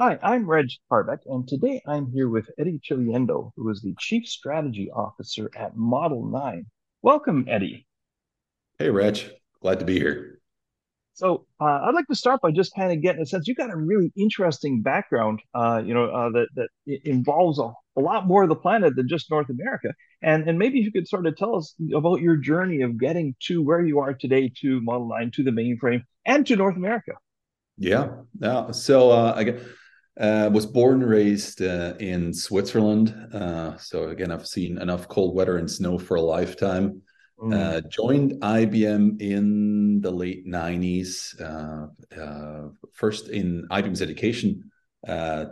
Hi, I'm Reg Harbeck, and today I'm here with Eddy Ciliendo, who is the Chief Strategy Officer at Model 9. Welcome, Eddy. Hey, Reg. Glad to be here. So uh, I'd like to start by just kind of getting a sense. You've got a really interesting background, uh, you know, uh, that that involves a, a lot more of the planet than just North America. And and maybe you could sort of tell us about your journey of getting to where you are today, to Model 9, to the mainframe, and to North America. Yeah. Yeah. So uh, I uh, was born and raised uh, in Switzerland. Uh, so again, I've seen enough cold weather and snow for a lifetime. Mm. Uh, joined IBM in the late 90s, uh, uh, first in IBM's education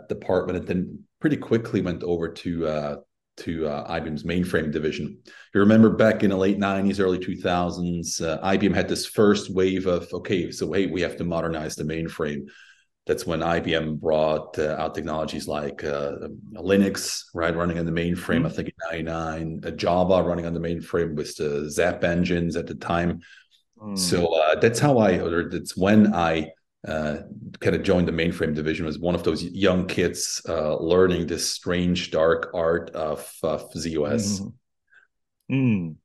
department, and then pretty quickly went over to to IBM's mainframe division. You remember back in the late 90s, early 2000s, IBM had this first wave of okay, so hey, we have to modernize the mainframe that's when IBM brought uh, out technologies like uh, Linux, right, running on the mainframe. Mm-hmm. I think in '99, uh, Java running on the mainframe with the zAAP engines at the time. Mm. So uh, that's how I, or that's when I uh, kind of joined the mainframe division. Was one of those young kids uh, learning this strange, dark art of, of ZOS. Mm. Mm.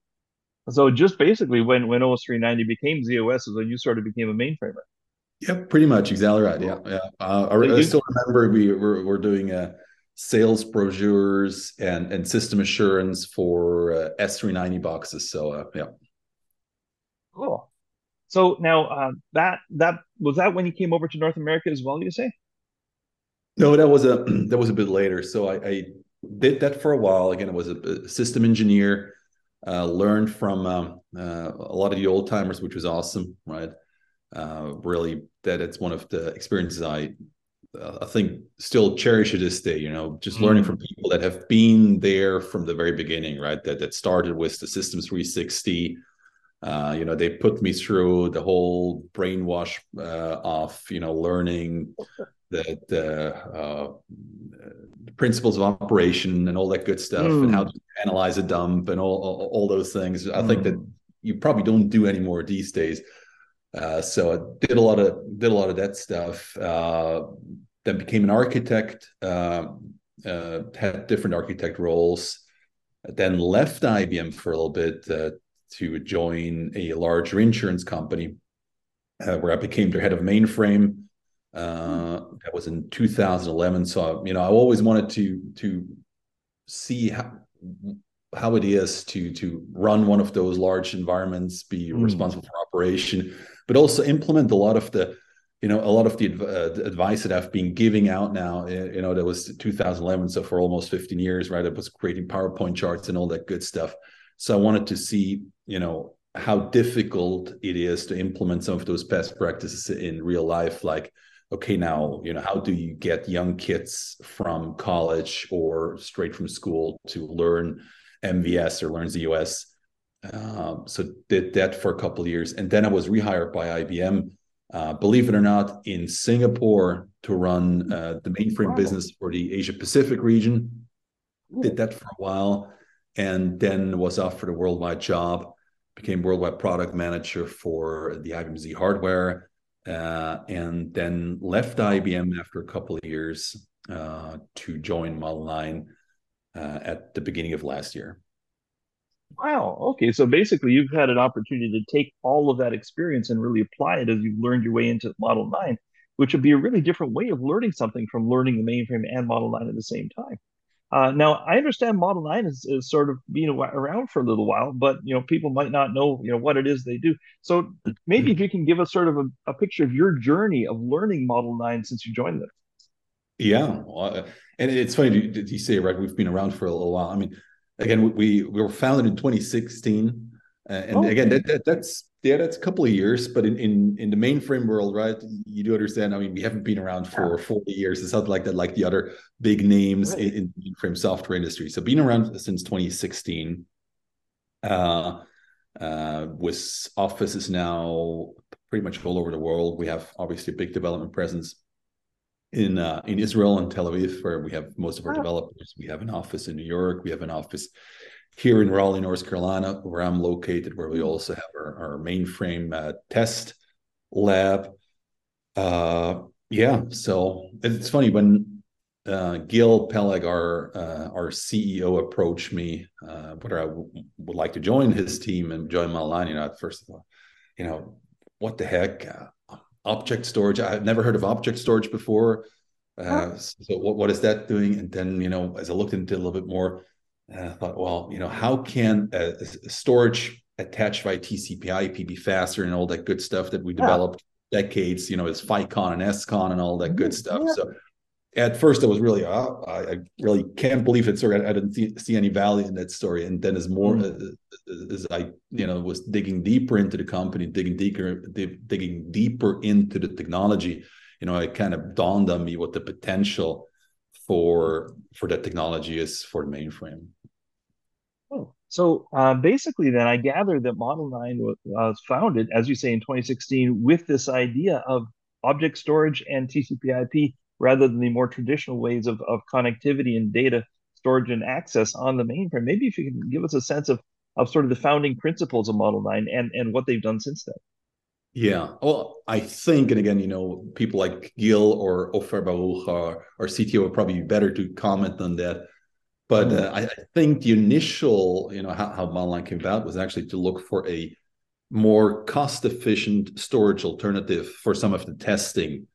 So just basically, when when OS390 became ZOS, is when you sort of became a mainframer. Yep, pretty much exactly right. Yeah, yeah. Uh, I, I, still remember we were, we're doing a uh, sales brochures and and system assurance for uh, S390 boxes. So uh, yeah. Cool. So now uh, that that was that when you came over to North America as well. You say? No, that was a that was a bit later. So I, I did that for a while. Again, I was a system engineer. Uh, learned from um, uh, a lot of the old timers, which was awesome, right? Uh, really that it's one of the experiences I uh, I think still cherish to this day. You know, just mm. learning from people that have been there from the very beginning, right? That that started with the Systems 360. Uh, you know, they put me through the whole brainwash uh, of you know learning the the, uh, principles of operation and all that good stuff, mm. and how to analyze a dump and all all, all those things. I think that mm. you probably don't do anymore these days. Uh, so I did a lot of did a lot of that stuff. Uh, then became an architect. Uh, uh had different architect roles. Then left IBM for a little bit uh, to join a larger insurance company, uh, where I became their head of mainframe. that was in 2011. So you know, I always wanted to to see how how it is to to run one of those large environments, be mm. responsible for operation but also implement a lot of the you know a lot of the, uh, the, advice that i've been giving out now eh, you know that was 2011 so for almost 15 years right i was creating powerpoint charts and all that good stuff. So i wanted to see you know how difficult it is to implement some of those best practices in real life like okay now you know how do you get young kids from college or straight from school to learn mvs or learn zos um, so did that for a couple of years, and then I was rehired by IBM. Uh, believe it or not, in Singapore to run uh, the mainframe wow. business for the Asia Pacific region. Ooh. Did that for a while, and then was offered a worldwide job. Became worldwide product manager for the IBM Z hardware, uh, and then left IBM after a couple of years uh, to join Model Nine uh, at the beginning of last year. Wow. Okay. So basically, you've had an opportunity to take all of that experience and really apply it as you've learned your way into Model 9, which would be a really different way of learning something from learning the mainframe and Model 9 at the same time. Uh, now, I understand Model 9 is, is sort of being around for a little while, but you know, people might not know, you know, what it is they do. So maybe if you can give us sort of a, a picture of your journey of learning Model 9 since you joined them. Yeah. Well, and it's funny, you say, right? We've been around for a little while. I mean, again we we were founded in 2016 uh, and oh. again that, that, that's yeah that's a couple of years but in, in in the mainframe world right you do understand i mean we haven't been around for yeah. 40 years it's not like that like the other big names right. in, in mainframe software industry so being around since 2016 uh uh with offices now pretty much all over the world we have obviously a big development presence in uh, in Israel and Tel Aviv, where we have most of our developers. We have an office in New York. We have an office here in Raleigh, North Carolina, where I'm located, where we hmm. also have our, our mainframe uh, test lab. Uh, Yeah, so it's funny when uh, Gil Peleg, our uh, our CEO, approached me uh, whether I w- would like to join his team and join Model 9. You know, at first of all, you know, what the heck, uh, object storage? I've never heard of object storage before. Uh, so what what is that doing? And then you know, as I looked into it a little bit more, uh, I thought, well, you know, how can storage attached by TCP/IP be faster and all that good stuff that we developed decades? You know, as FICON and ESCON and all that good mm-hmm. stuff. Yeah. So at first I was really, oh, I, really can't believe it. Sorry, I, I didn't see, see, any value in that story. And then as more mm. uh, as I, you know, was digging deeper into the company, digging deeper, digging deeper into the technology, you know, it kind of dawned on me what the potential for for that technology is for the mainframe. Oh, so uh, basically, then I gather that Model Nine was, was founded, as you say, in 2016, with this idea of object storage and TCP/IP rather than the more traditional ways of, of connectivity and data storage and access on the mainframe. Maybe if you can give us a sense of of sort of the founding principles of Model 9 and, and what they've done since then. Yeah. Well, I think, and again, you know, people like Gil or Ofer Baruch, our, our CTO, would probably be better to comment on that. But mm. uh, I, I, think the initial, you know, how, how Model 9 came about was actually to look for a more cost efficient storage alternative for some of the testing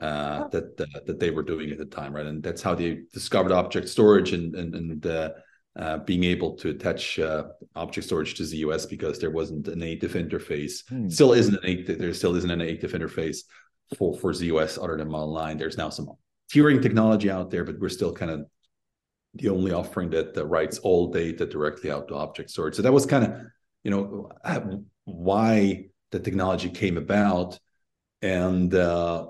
uh, that uh, that they were doing at the time, right? And that's how they discovered object storage and and, and uh, uh being able to attach uh, object storage to ZOS because there wasn't a native interface. Hmm. Still isn't a native. There still isn't a native interface for for ZOS other than 9. There's now some tiering technology out there, but we're still kind of the only offering that, that writes all data directly out to object storage. So that was kind of you know why the technology came about and uh,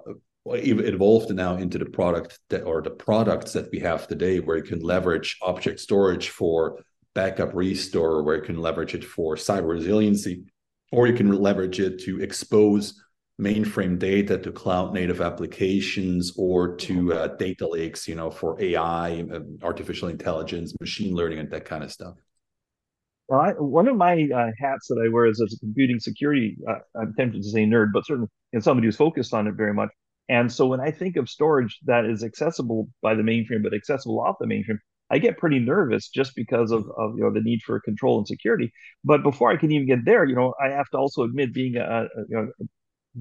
evolved now into the product that, or the products that we have today, where you can leverage object storage for backup restore, where you can leverage it for cyber resiliency, or you can leverage it to expose mainframe data to cloud native applications or to uh, data lakes, you know, for AI, uh, artificial intelligence, machine learning, and that kind of stuff. Well, I, one of my uh, hats that I wear is as a computing security. Uh, I'm tempted to say nerd, but certainly you know, somebody who's focused on it very much. And so when I think of storage that is accessible by the mainframe, but accessible off the mainframe, I get pretty nervous just because of, of you know the need for control and security. But before I can even get there, you know, I have to also admit, being a, a you know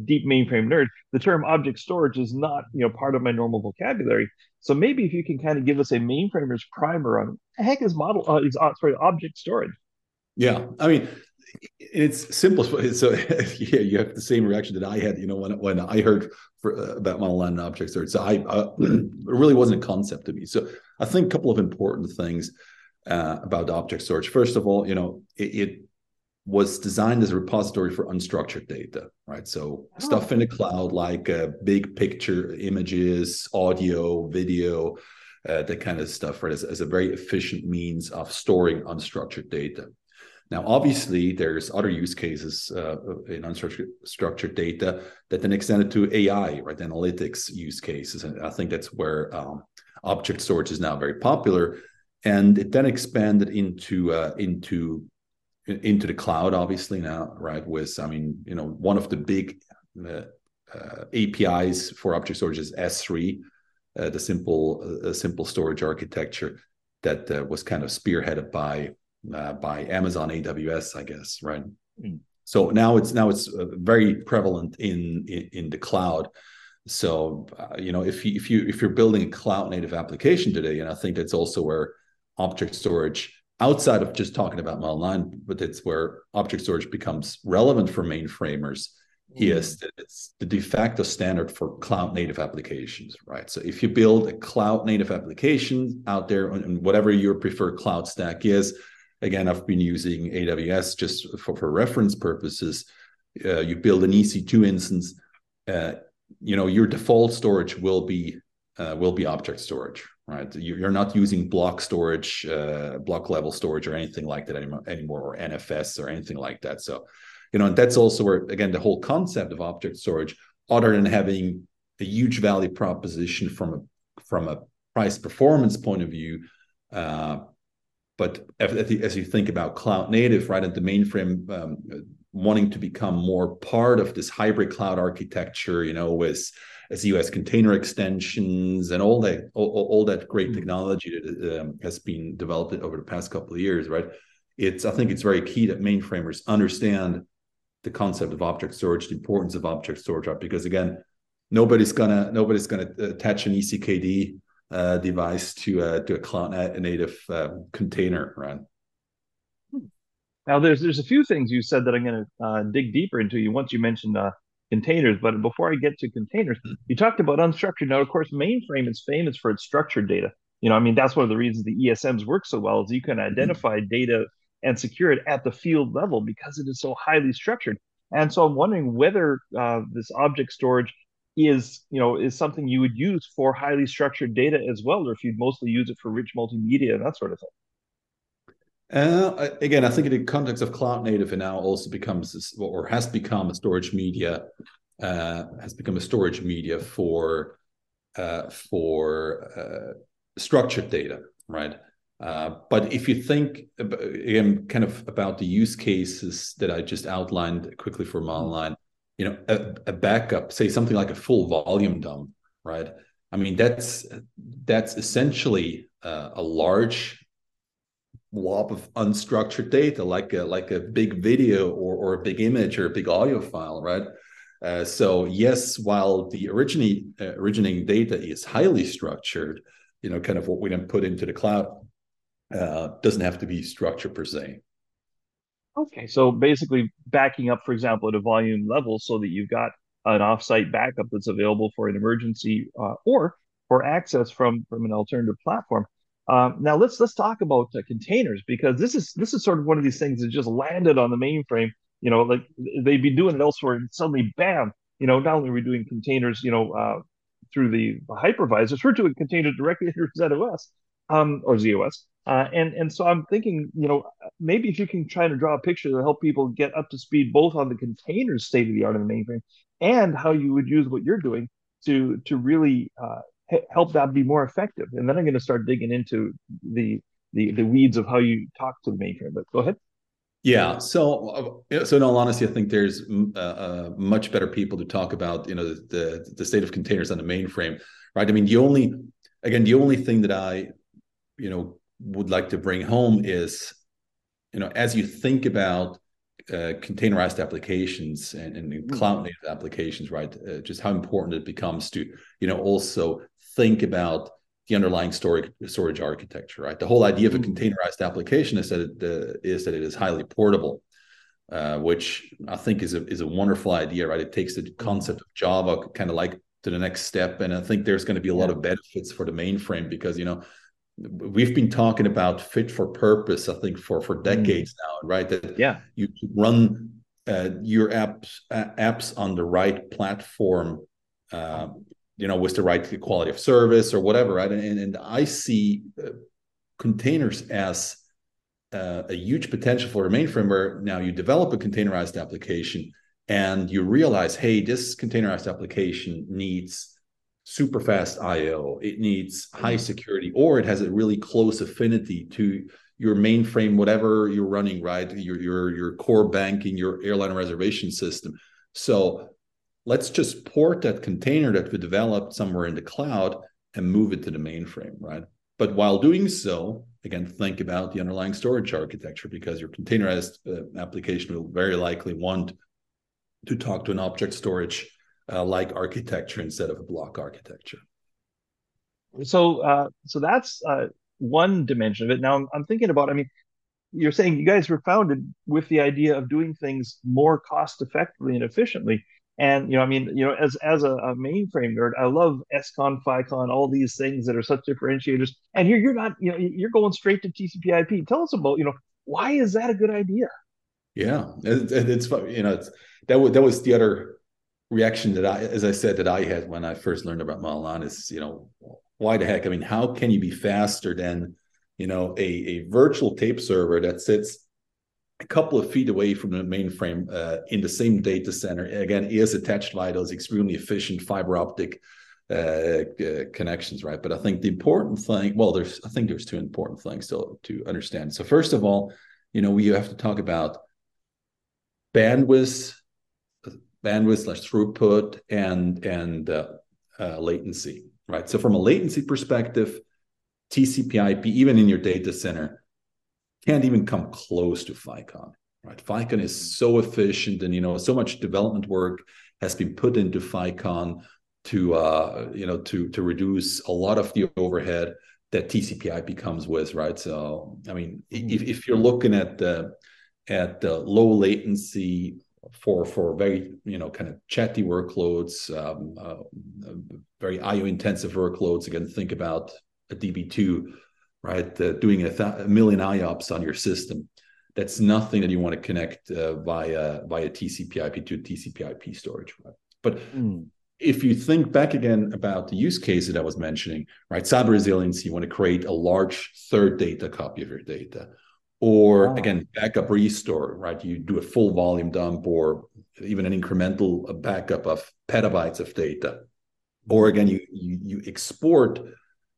deep mainframe nerd, the term object storage is not you know part of my normal vocabulary. So maybe if you can kind of give us a mainframer's primer on heck is model uh, is uh, sorry object storage. Yeah, I mean, it's simple. So yeah, you have the same reaction that I had. You know, when when I heard for, uh, about model and object storage, so I uh, it really wasn't a concept to me. So I think a couple of important things uh, about object storage. First of all, you know, it, it, was designed as a repository for unstructured data, right? So oh. stuff in the cloud like uh, big picture images, audio, video. Uh, that kind of stuff, right, as, as a very efficient means of storing unstructured data. Now, obviously, there's other use cases uh, in unstructured data that then extended to AI, right? Analytics use cases, and I think that's where um, object storage is now very popular. And it then expanded into uh, into into the cloud, obviously now, right? With I mean, you know, one of the big uh, uh APIs for object storage is S3, uh, the simple uh, simple storage architecture that was kind of spearheaded by uh, by Amazon AWS, I guess, right? Mm. So now it's now it's uh, very prevalent in in, in the cloud. So uh, you know if you if you if you're building a cloud native application today, and I think that's also where object storage outside of just talking about Model 9, but it's where object storage becomes relevant for mainframers. Mm. Is that it's the de facto standard for cloud native applications, right? So if you build a cloud native application out there, and whatever your preferred cloud stack is, Again, I've been using AWS just for, for reference purposes. Uh, you build an EC2 instance, uh, you know, your default storage will be uh, will be object storage, right? You're not using block storage, uh, block level storage, or anything like that anymore, anymore, or NFS or anything like that. So, you know, and that's also where again the whole concept of object storage, other than having a huge value proposition from a from a price performance point of view, uh, but as you think about cloud native, right, and the mainframe um, wanting to become more part of this hybrid cloud architecture, you know, with ZOS container extensions and all that all, all that great mm-hmm. technology that um, has been developed over the past couple of years, right? It's I think it's very key that mainframers understand the concept of object storage, the importance of object storage, right? Because again, nobody's gonna nobody's gonna attach an ECKD uh, device to a to a cloud native uh, container, run. Now, there's there's a few things you said that I'm going to uh, dig deeper into. You once you mentioned uh, containers, but before I get to containers, you talked about unstructured. Now, of course, mainframe is famous for its structured data. You know, I mean, that's one of the reasons the ESMs work so well is you can mm-hmm. identify mm-hmm. data and secure it at the field level because it is so highly structured. And so I'm wondering whether uh, this object storage is, you know, is something you would use for highly structured data as well, or if you'd mostly use it for rich multimedia and that sort of thing. Uh, again, I think in the context of cloud native, it now also becomes or has become a storage media, uh, has become a storage media for uh, for uh, structured data, right? Uh, but if you think again, kind of about the use cases that I just outlined quickly for Model 9, you know, a, a backup, say something like a full volume dump, right? I mean, that's that's essentially uh, a large blob of unstructured data, like a like a big video or or a big image or a big audio file, right? Uh, so yes, while the originating uh, originating data is highly structured, you know, kind of what we then put into the cloud uh, doesn't have to be structured per se. Okay, so basically backing up, for example, at a volume level, so that you've got an offsite backup that's available for an emergency uh, or for access from from an alternative platform. Um, now let's let's talk about uh, containers because this is this is sort of one of these things that just landed on the mainframe. You know, like they've been doing it elsewhere, and suddenly, bam! You know, not only are we doing containers, you know, uh, through the, hypervisors, we're doing containers directly through ZOS um, or ZOS. Uh, and and so I'm thinking, you know, maybe if you can try to draw a picture to help people get up to speed both on the containers state of the art of the mainframe and how you would use what you're doing to to really uh, help that be more effective. And then I'm going to start digging into the the the weeds of how you talk to the mainframe. But go ahead. Yeah. So, uh, so in all honesty, I think there's uh, uh, much better people to talk about, you know, the the state of containers on the mainframe, right? I mean, the only, again, the only thing that I, you know, would like to bring home is, you know, as you think about uh, containerized applications and, and mm-hmm. cloud native applications, right? Uh, just how important it becomes to, you know, also think about the underlying storage storage architecture, right? The whole idea of a mm-hmm. containerized application is that it uh, is that it is highly portable, uh, which I think is a is a wonderful idea, right? It takes the mm-hmm. concept of Java kind of like to the next step, and I think there's going to be a lot of benefits for the mainframe because you know we've been talking about fit for purpose, I think for for mm-hmm. decades mm. now, right? That yeah, you run uh, your apps uh, apps on the right platform. Uh, you know, with the right quality of service or whatever, right? And, and I see uh, containers as uh, a huge potential for a mainframe where now you develop a containerized application and you realize, hey, this containerized application needs super fast IO, it needs high security, or it has a really close affinity to your mainframe, whatever you're running, right? Your your your core banking, your airline reservation system. So let's just port that container that we developed somewhere in the cloud and move it to the mainframe, right? But while doing so, again, think about the underlying storage architecture because your containerized uh, application will very likely want to talk to an object storage uh, like architecture instead of a block architecture. So, uh, so that's uh, one dimension of it. Now, I'm, I'm thinking about. I mean, you're saying you guys were founded with the idea of doing things more cost effectively and efficiently. And you know, I mean, you know, as as a, a mainframe nerd, I love ESCON, FICON, all these things that are such differentiators. And here you're not, you know, you're going straight to TCP/IP. Tell us about, you know, why is that a good idea? Yeah, it, it's you know, it's, that was that was the other reaction that I, as I said, that I had when I first learned about Model 9 is, you know, why the heck? I mean, how can you be faster than, you know, a a virtual tape server that sits a couple of feet away from the mainframe uh, in the same data center. Again, is attached via those extremely efficient fiber optic uh, uh, connections, right? But I think the important thing, well, there's I think there's two important things to to understand. So first of all, you know, we have to talk about bandwidth, bandwidth slash throughput, and and uh, uh, latency, right? So from a latency perspective, TCP/IP, even in your data center, can't even come close to Ficon, right? Ficon is so efficient, and you know, so much development work has been put into Ficon to uh, you know to to reduce a lot of the overhead that TCP/IP comes with, right? So, I mean, mm-hmm. if, if you're looking at the at the low latency for for very you know kind of chatty workloads, um, uh, very IO intensive workloads. Again, think about a DB2, right? Uh, doing a, th- a, million IOPS on your system. That's nothing that you want to connect uh, via via TCP/IP to TCP/IP storage, right? But mm if you think back again about the use case that I was mentioning, right? Cyber resilience, you want to create a large third data copy of your data. Or again, backup restore, right? You do a full volume dump or even an incremental backup of petabytes of data. Or again, you you, you export,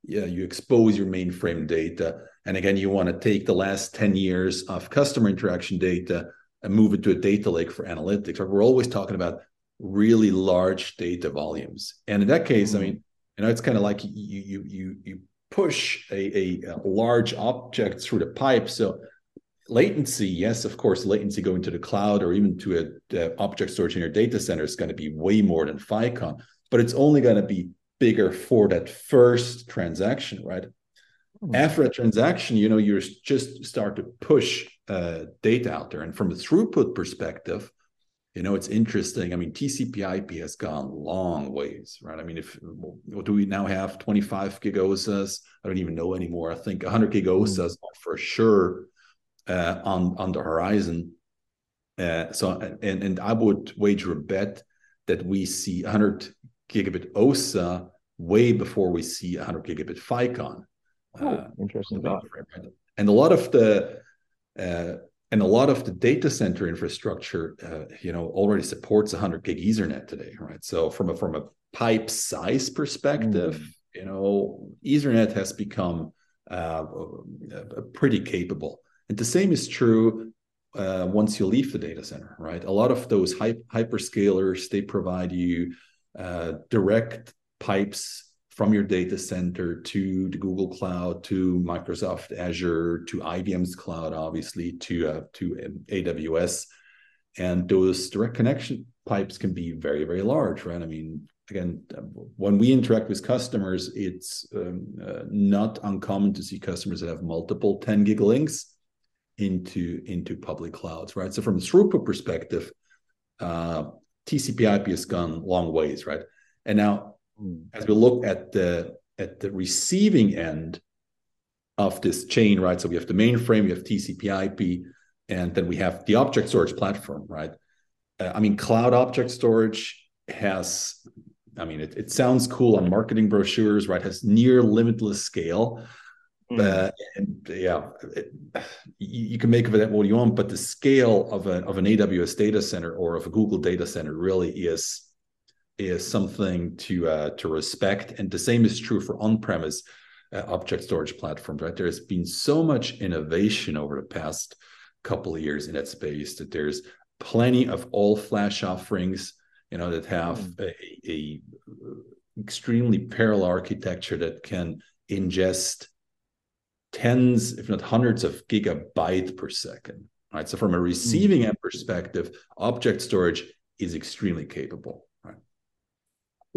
yeah, you expose your mainframe data. And again, you want to take the last 10 years of customer interaction data and move it to a data lake for analytics. We're always talking about really large data volumes. And in that case, mm-hmm. I mean, you know, it's kind of like you you you you push a, a, a, large object through the pipe. So latency, yes, of course, latency going to the cloud or even to a, a object storage in your data center is going to be way more than Ficon, but it's only going to be bigger for that first transaction, right? Mm-hmm. After a transaction, you know, you just start to push uh, data out there, and from a throughput perspective, you know, it's interesting. I mean, TCP/IP has gone long ways, right? I mean, if what do we now have? 25 gig OSAs? I don't even know anymore. I think 100 gig OSAs mm. for sure uh, on on the horizon. Uh, so, and and I would wager a bet that we see 100 gigabit OSA way before we see 100 gigabit FICON. Oh, uh, interesting. And a lot of the uh, and a lot of the data center infrastructure uh, you know already supports 100 gig ethernet today right so from a from a pipe size perspective mm. you know ethernet has become uh, uh, pretty capable and the same is true uh, once you leave the data center right? A lot of those hy- hyperscalers they provide you uh, direct pipes from your data center to the Google Cloud, to Microsoft Azure, to IBM's cloud, obviously, to uh, to AWS, and those direct connection pipes can be very very large, right? I mean, again, when we interact with customers, it's um, uh, not uncommon to see customers that have multiple 10 gig links into into public clouds, right? So from a throughput perspective, uh, TCP/IP has gone long ways, right? And now as we look at the at the receiving end of this chain, right? So we have the mainframe, we have TCP/IP, and then we have the object storage platform, right? Uh, I mean, cloud object storage has, I mean, it, it sounds cool on marketing brochures, right? Has near limitless scale. Mm. Uh, and yeah, it, you, you, can make of it what you want, but the scale of, a, of an AWS data center or of a Google data center really is is something to uh, to respect, and the same is true for on-premise uh, object storage platforms. Right, there has been so much innovation over the past couple of years in that space that there's plenty of all-flash offerings, you know, that have mm. a, a extremely parallel architecture that can ingest tens, if not hundreds, of gigabyte per second. Right. So from a receiving end perspective, object storage is extremely capable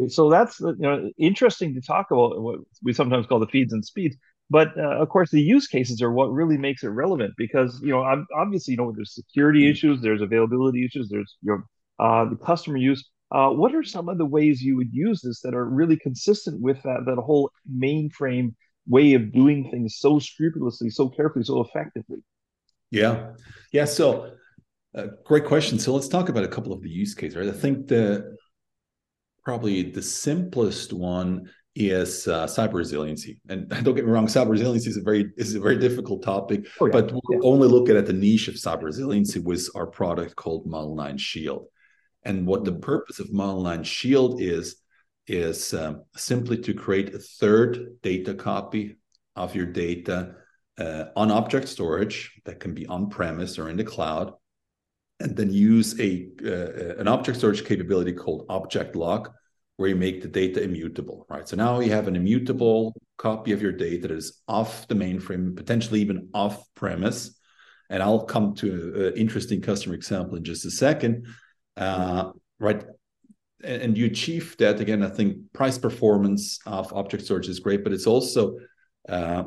so that's you know interesting to talk about what we sometimes call the feeds and speeds but uh, of course the use cases are what really makes it relevant because you know obviously you know there's security mm-hmm. issues there's availability issues there's you know uh, the customer use uh, what are some of the ways you would use this that are really consistent with that that whole mainframe way of doing things so scrupulously so carefully so effectively yeah yeah so uh, great question so let's talk about a couple of the use cases right i think the probably the simplest one is uh, cyber resiliency. And don't get me wrong, cyber resiliency is a very is a very difficult topic. Oh, yeah. But we'll yeah. only look at the niche of cyber resiliency with our product called Model 9 Shield. And what the purpose of Model 9 Shield is is um, simply to create a third data copy of your data uh, on object storage that can be on premise or in the cloud and then use a uh, an object storage capability called object lock where you make the data immutable, right? So now you have an immutable copy of your data that is off the mainframe, potentially even off premise. And I'll come to an interesting customer example in just a second, uh, right? And, and you achieve that again. I think price performance of object storage is great, but it's also, uh,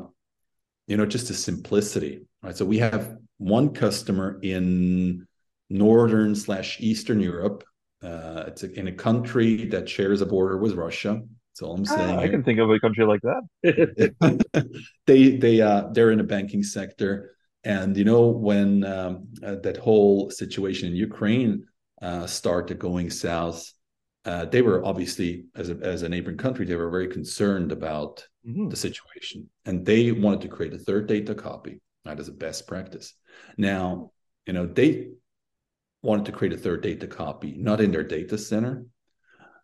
you know, just the simplicity, right? So we have one customer in northern slash eastern Europe uh, it's a, in a country that shares a border with Russia. That's all I'm ah, saying. Ah, I can think of a country like that. they they uh, they're in a banking sector, and you know when um, uh, that whole situation in Ukraine uh, started going south, uh, they were obviously as a, as a neighboring country they were very concerned about mm-hmm. the situation, and they wanted to create a third data copy, not as a best practice. Now you know they wanted to create a third data copy, not in their data center,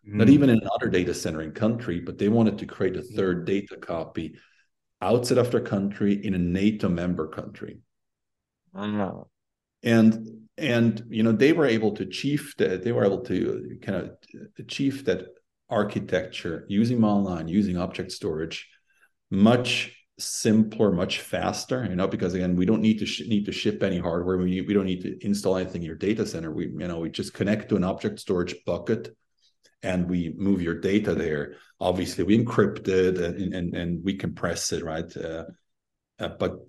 mm. not even in another data center in country, but they wanted to create a third data copy outside of their country in a NATO member country. Wow. And and you know they were able to achieve that they were able to kind of achieve that architecture using Model 9, using object storage much simpler, much faster. You know, because again, we don't need to sh- need to ship any hardware. We we don't need to install anything in your data center. We you know we just connect to an object storage bucket, and we move your data there. Obviously, we encrypt it and and, and we compress it, right? Uh, uh, but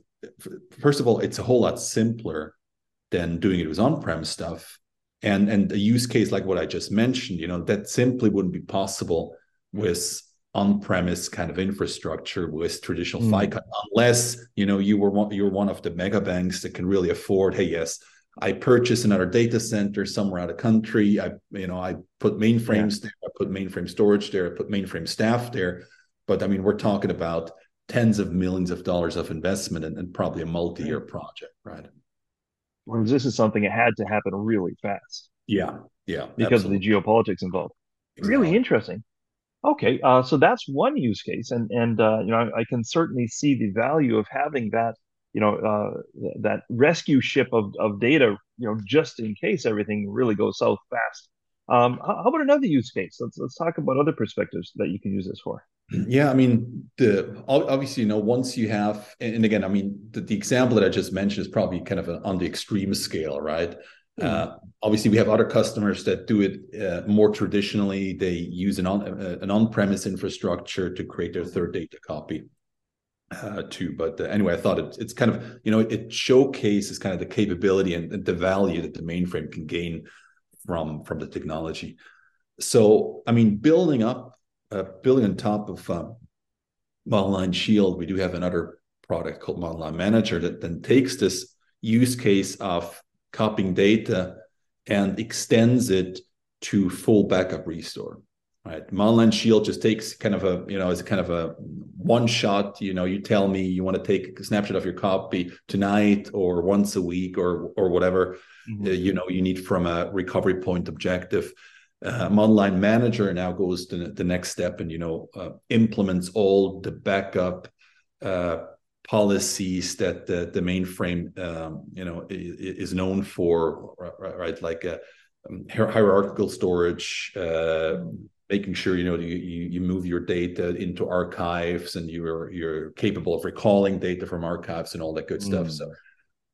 first of all, it's a whole lot simpler than doing it with on-prem stuff. And and a use case like what I just mentioned, you know, that simply wouldn't be possible with on-premise kind of infrastructure with traditional mm. FICON, unless you know you were one, you're one of the mega banks that can really afford. Hey, yes, I purchase another data center somewhere out of country. I you know I put mainframes yeah. there, I put mainframe storage there, I put mainframe staff there. But I mean, we're talking about tens of millions of dollars of investment and, and probably a multi-year project, right? Whereas this is something that had to happen really fast. Yeah, yeah, because absolutely. of the geopolitics involved. Exactly. Really interesting. Okay, uh, so that's one use case, and and uh, you know I, I, can certainly see the value of having that you know uh, that rescue ship of of data you know just in case everything really goes south fast. Um, how, about another use case? Let's let's talk about other perspectives that you can use this for. Yeah, I mean the obviously you know once you have and again I mean the, the example that I just mentioned is probably kind of on the extreme scale, right? Hmm. Uh, obviously, we have other customers that do it uh, more traditionally. They use an on uh, an on-premise infrastructure to create their third data copy uh, too. But uh, anyway, I thought it, it's kind of you know it showcases kind of the capability and, and, the value that the mainframe can gain from from the technology. So I mean, building up, uh, building on top of um, Shield, we do have another product called Model 9 Manager that then takes this use case of copying data and extends it to full backup restore right Model 9 shield just takes kind of a you know as kind of a one shot you know you tell me you want to take a snapshot of your copy tonight or once a week or or whatever mm-hmm. uh, you know you need from a recovery point objective uh, Model 9 Manager now goes to the next step and you know uh, implements all the backup uh, policies that the, the mainframe um, you know is known for right, right? like uh, um, hierarchical storage uh, making sure you know you, you move your data into archives and you're you're capable of recalling data from archives and all that good mm. stuff so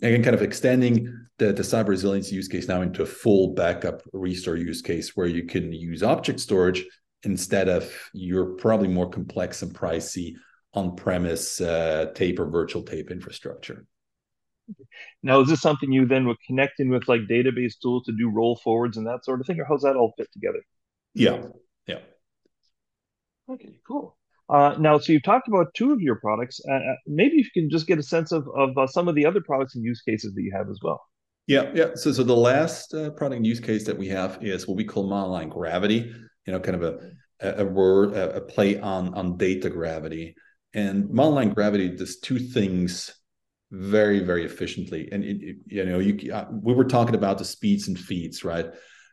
again kind of extending the, the cyber resilience use case now into a full backup restore use case where you can use object storage instead of your probably more complex and pricey on-premise uh, tape or virtual tape infrastructure. Now, is this something you then would connect in with like database tools to do roll forwards and that sort of thing, or how's that all fit together? Yeah, yeah. Okay, cool. Uh, now, so you've talked about two of your products. Uh, uh maybe you can just get a sense of of uh, some of the other products and use cases that you have as well. Yeah, yeah. So, so the last uh, product use case that we have is what we call Model 9 gravity. You know, kind of a a word, a, a play on on data gravity. And Model 9 gravity does two things very, very efficiently. And it, it, you know, you uh, we were talking about the speeds and feeds, right?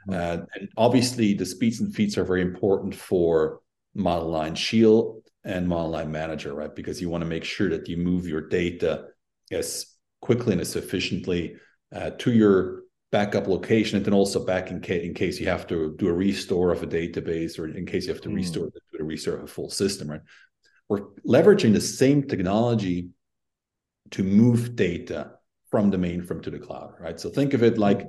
Mm-hmm. Uh, and obviously, the speeds and feeds are very important for Model 9 Shield and Model 9 Manager, right? Because you want to make sure that you move your data as quickly and as efficiently uh, to your backup location and then also back in, ca- in case you have to do a restore of a database or in case you have to mm. restore a restore of a full system right we're leveraging the same technology to move data from the mainframe to the cloud right so think of it like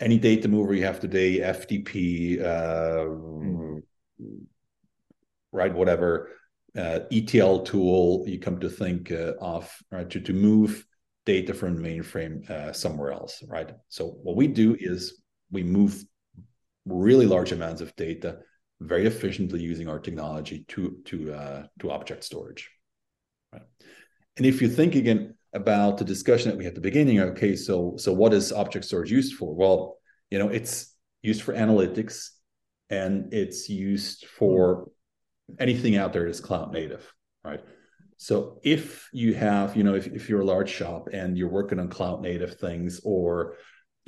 any data mover you have today ftp uh, right whatever uh, etl tool you come to think uh, of right to, to move data from the mainframe uh, somewhere else, right? So what we do is we move really large amounts of data very efficiently using our technology to to uh, to object storage. Right? And if you think again about the discussion that we had at the beginning, okay, so so what is object storage used for? Well, you know, it's used for analytics, and it's used for anything out there that's cloud native, right? So if you have, you know, if, if you're a large shop and you're working on cloud native things, or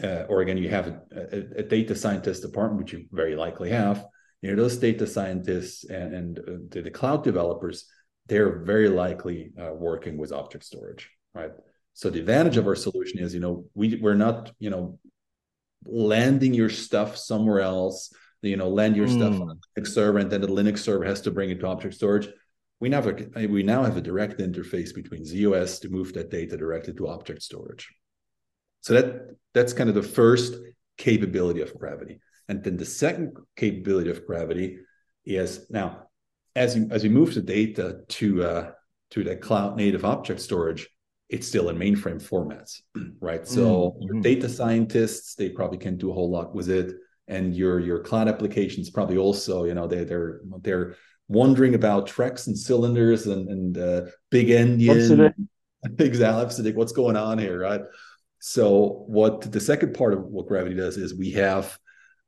uh, or again, you have a, a, data scientist department, which you very likely have, you know, those data scientists and, and the, the, cloud developers, they're very likely uh, working with object storage, right? So the advantage of our solution is, you know, we we're not, you know, landing your stuff somewhere else. You know, land your mm. stuff on a Linux server, and then the Linux server has to bring it to object storage we now have a, we now have a direct interface between ZOS to move that data directly to object storage. So that that's kind of the first capability of gravity. And then the second capability of gravity is now as you as you move the data to uh, to the cloud native object storage, it's still in mainframe formats, right? So mm-hmm. data scientists they probably can do a whole lot with it, and your your cloud applications probably also you know they they're they're wondering about tracks and cylinders and, and uh, big endian. Exactly. What's going on here, right? So, what the second part of what Gravity does is we have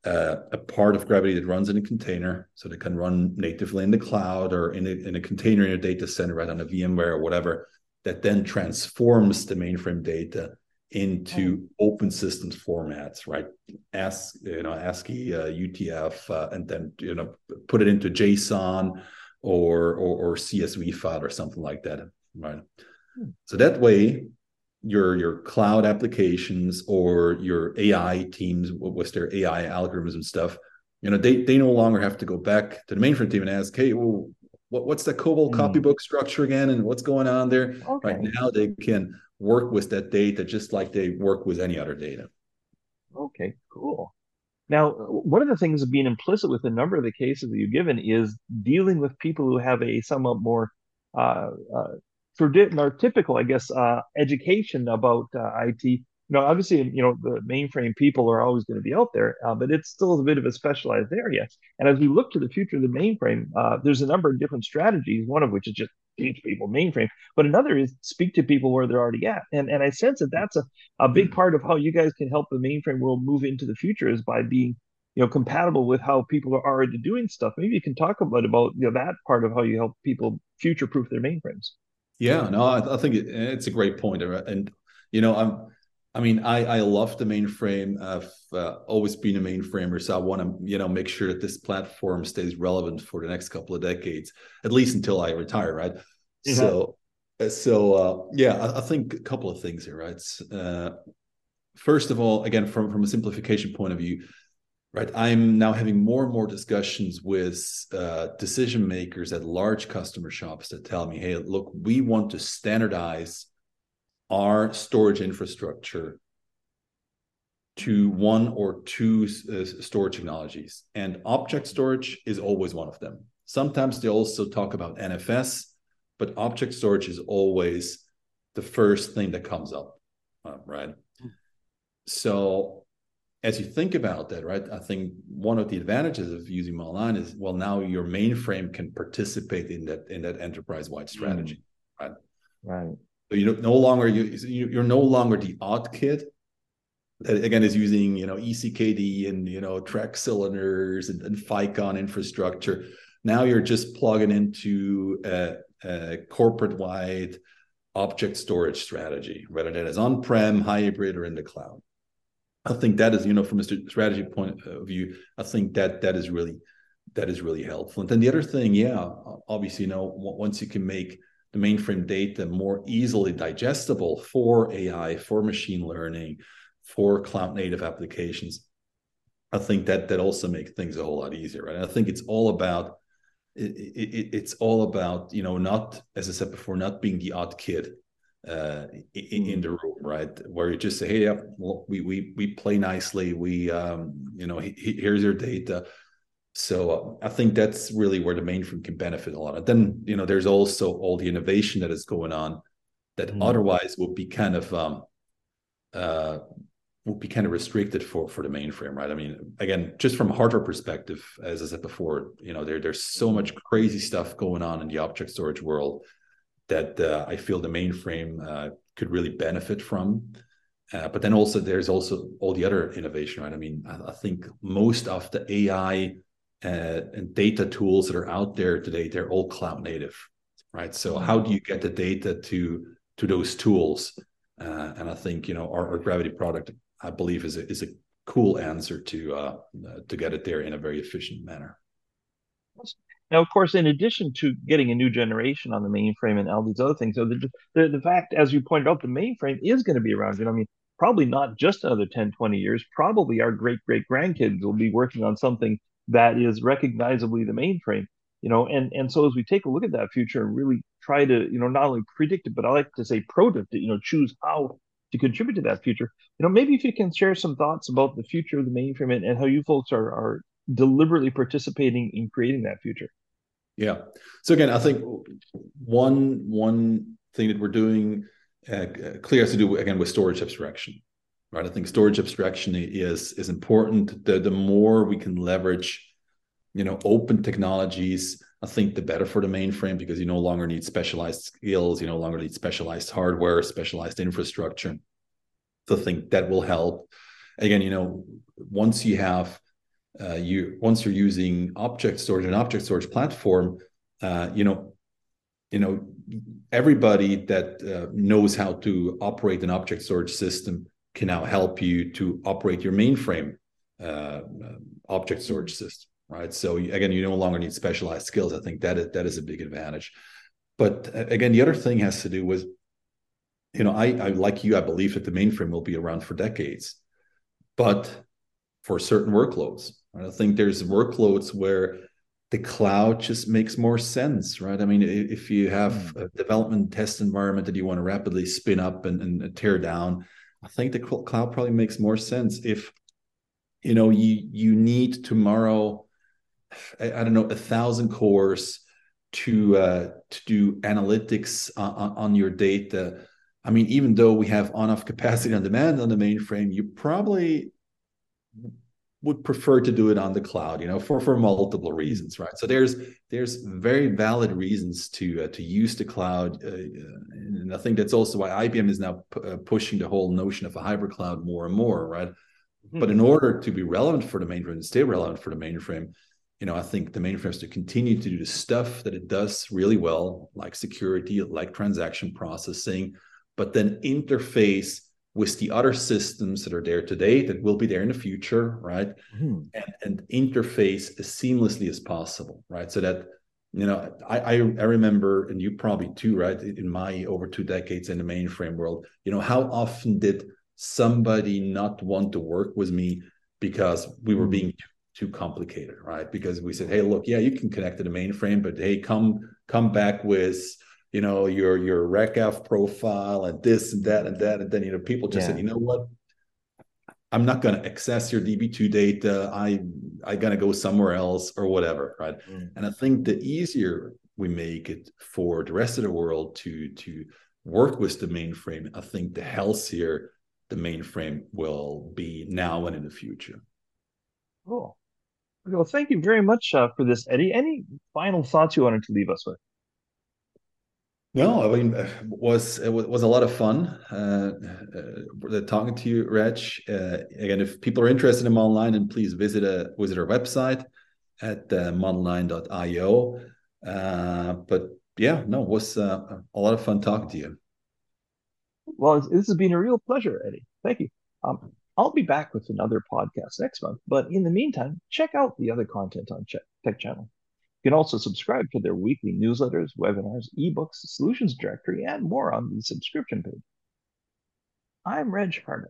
uh, a part of Gravity that runs in a container, so they can run natively in the cloud or in a, in a container in a data center, right on a VMware or whatever, that then transforms the mainframe data into open systems formats, right? Ask you know ASCII, uh, UTF, uh, and then you know put it into JSON or, or or CSV file or something like that, right? Hmm. So that way, your your cloud applications or your AI teams with their AI algorithms and stuff, you know, they they no longer have to go back to the mainframe team and ask, hey, well, what, what's the COBOL mm. copybook structure again, and what's going on there? Okay. Right now, they can work with that data just like they work with any other data. Okay, cool. Now, one of the things being implicit with a number of the cases that you've given is dealing with people who have a somewhat more uh, uh, traditional or typical, I guess, uh, education about uh, IT you know, obviously, you know, the mainframe people are always going to be out there, uh, but it's still a bit of a specialized area. And as we look to the future of the mainframe, uh, there's a number of different strategies. One of which is just teach people mainframe, but another is speak to people where they're already at. And and I sense that that's a, a big mm. part of how you guys can help the mainframe world move into the future is by being you know compatible with how people are already doing stuff. Maybe you can talk about about you know that part of how you help people future proof their mainframes. Yeah, no, I, I think it, it's a great point, and you know, I'm I mean, I I love the mainframe. I've uh, always been a mainframer, so I want to you know make sure that this platform stays relevant for the next couple of decades, at least until I retire, right? Yeah. So, uh, so uh, yeah, I, I, think a couple of things here, right? Uh, first of all, again, from from a simplification point of view, right? I'm now having more and more discussions with uh, decision makers at large customer shops that tell me, "Hey, look, we want to standardize." Our storage infrastructure to one or two uh, storage technologies. And object storage is always one of them. Sometimes they also talk about NFS, but object storage is always the first thing that comes up, uh, right? So as you think about that, right, I think one of the advantages of using Model is well, now your mainframe can participate in that in that enterprise-wide strategy, mm. right? Right you no longer you you're no longer the odd kid that again is using you know ECKD and you know track cylinders and, and FICON infrastructure. Now you're just plugging into a, a corporate wide object storage strategy, whether that is on prem, hybrid, or in the cloud. I think that is you know from a strategy point of view, I think that that is really that is really helpful. And then the other thing, yeah, obviously, you know, once you can make the mainframe data more easily digestible for AI, for machine learning, for cloud native applications, I think that that also makes things a whole lot easier, right? I think it's all about it, it, it's all about you know not as I said before, not being the odd kid uh, in, in, the room, right? Where you just say, "Hey, yeah, well, we we we play nicely. We um, you know, he, here's your data." So uh, I think that's really where the mainframe can benefit a lot. And then you know, there's also all the innovation that is going on that mm. otherwise would be kind of um, uh, would be kind of restricted for for the mainframe, right? I mean, again, just from a hardware perspective, as I said before, you know, there there's so much crazy stuff going on in the object storage world that uh, I feel the mainframe uh, could really benefit from. Uh, but then also there's also all the other innovation, right? I mean, I, I think most of the AI uh, and data tools that are out there today, they're all cloud native, right? So how do you get the data to to those tools? Uh, and I think you know our, our Gravity product I believe is a, is a cool answer to uh, uh, to get it there in a very efficient manner. Now, of course, in addition to getting a new generation on the mainframe and all these other things, so the, the, the fact, as you pointed out, the mainframe is going to be around. You know, I mean, probably not just another 10, 20 years. Probably our great great grandkids will be working on something that is recognizably the mainframe. You know, and and so as we take a look at that future and really try to, you know, not only predict it, but I like to say predict it. You know, choose how to contribute to that future. You know, maybe if you can share some thoughts about the future of the mainframe and, and how you folks are are deliberately participating in creating that future. Yeah. So again, I think one one thing that we're doing uh, clear has to do again with storage abstraction, right? I think storage abstraction is is important. The the more we can leverage, you know, open technologies, I think the better for the mainframe because you no longer need specialized skills, you no longer need specialized hardware, specialized infrastructure. So I think that will help. Again, you know, once you have uh, you once you're using object storage and object storage platform, uh, you know, you know, everybody that uh, knows how to operate an object storage system can now help you to operate your mainframe uh, object storage system right? So again, you no longer need specialized skills. I think that is, that is a big advantage. But again, the other thing has to do with, you know, I, I like you, I believe that the mainframe will be around for decades, but for certain workloads, right? I think there's workloads where the cloud just makes more sense, right? I mean, if you have hmm. a development test environment that you want to rapidly spin up and, and tear down, I think the cloud probably makes more sense. If you know you you need tomorrow I, I don't know a thousand cores to uh, to do analytics on, on, your data. I mean, even though we have on-off capacity on demand on the mainframe, you probably would prefer to do it on the cloud, you know, for for multiple reasons, right? So there's there's very valid reasons to uh, to use the cloud, uh, and I think that's also why IBM is now uh, pushing the whole notion of a hybrid cloud more and more, right? Mm-hmm. But in order to be relevant for the mainframe and stay relevant for the mainframe, you know, I think the mainframe has to continue to do the stuff that it does really well, like security, like transaction processing, but then interface with the other systems that are there today that will be there in the future, right? Mm-hmm. And, and interface as seamlessly as possible, right? So that you know, I, I, I remember, and you probably too, right? In my over two decades in the mainframe world, you know, how often did somebody not want to work with me because we were mm-hmm. being too complicated, right? Because we said, hey, look, yeah, you can connect to the mainframe, but hey, come come back with you know your your RACF profile and this and that and that, and then you know people just yeah. said, you know what, I'm not going to access your DB2 data. I I gonna go somewhere else or whatever, right? Mm. And I think the easier we make it for the rest of the world to to work with the mainframe, I think the healthier the mainframe will be now and in the future. Cool. Well, thank you very much uh, for this, Eddy. Any final thoughts you wanted to leave us with? No, I mean, uh, was it was a lot of fun uh, uh, talking to you, Reg. Uh, again, if people are interested in 9, then please visit a uh, visit our website at uh, model9.io. Uh, but yeah, no, it was a lot of fun talking to you. Well, this has been a real pleasure, Eddy. Thank you. Um, I'll be back with another podcast next month, but in the meantime, check out the other content on TechChannel. You can also subscribe to their weekly newsletters, webinars, ebooks, solutions directory, and more on the subscription page. I'm Reg Harbeck.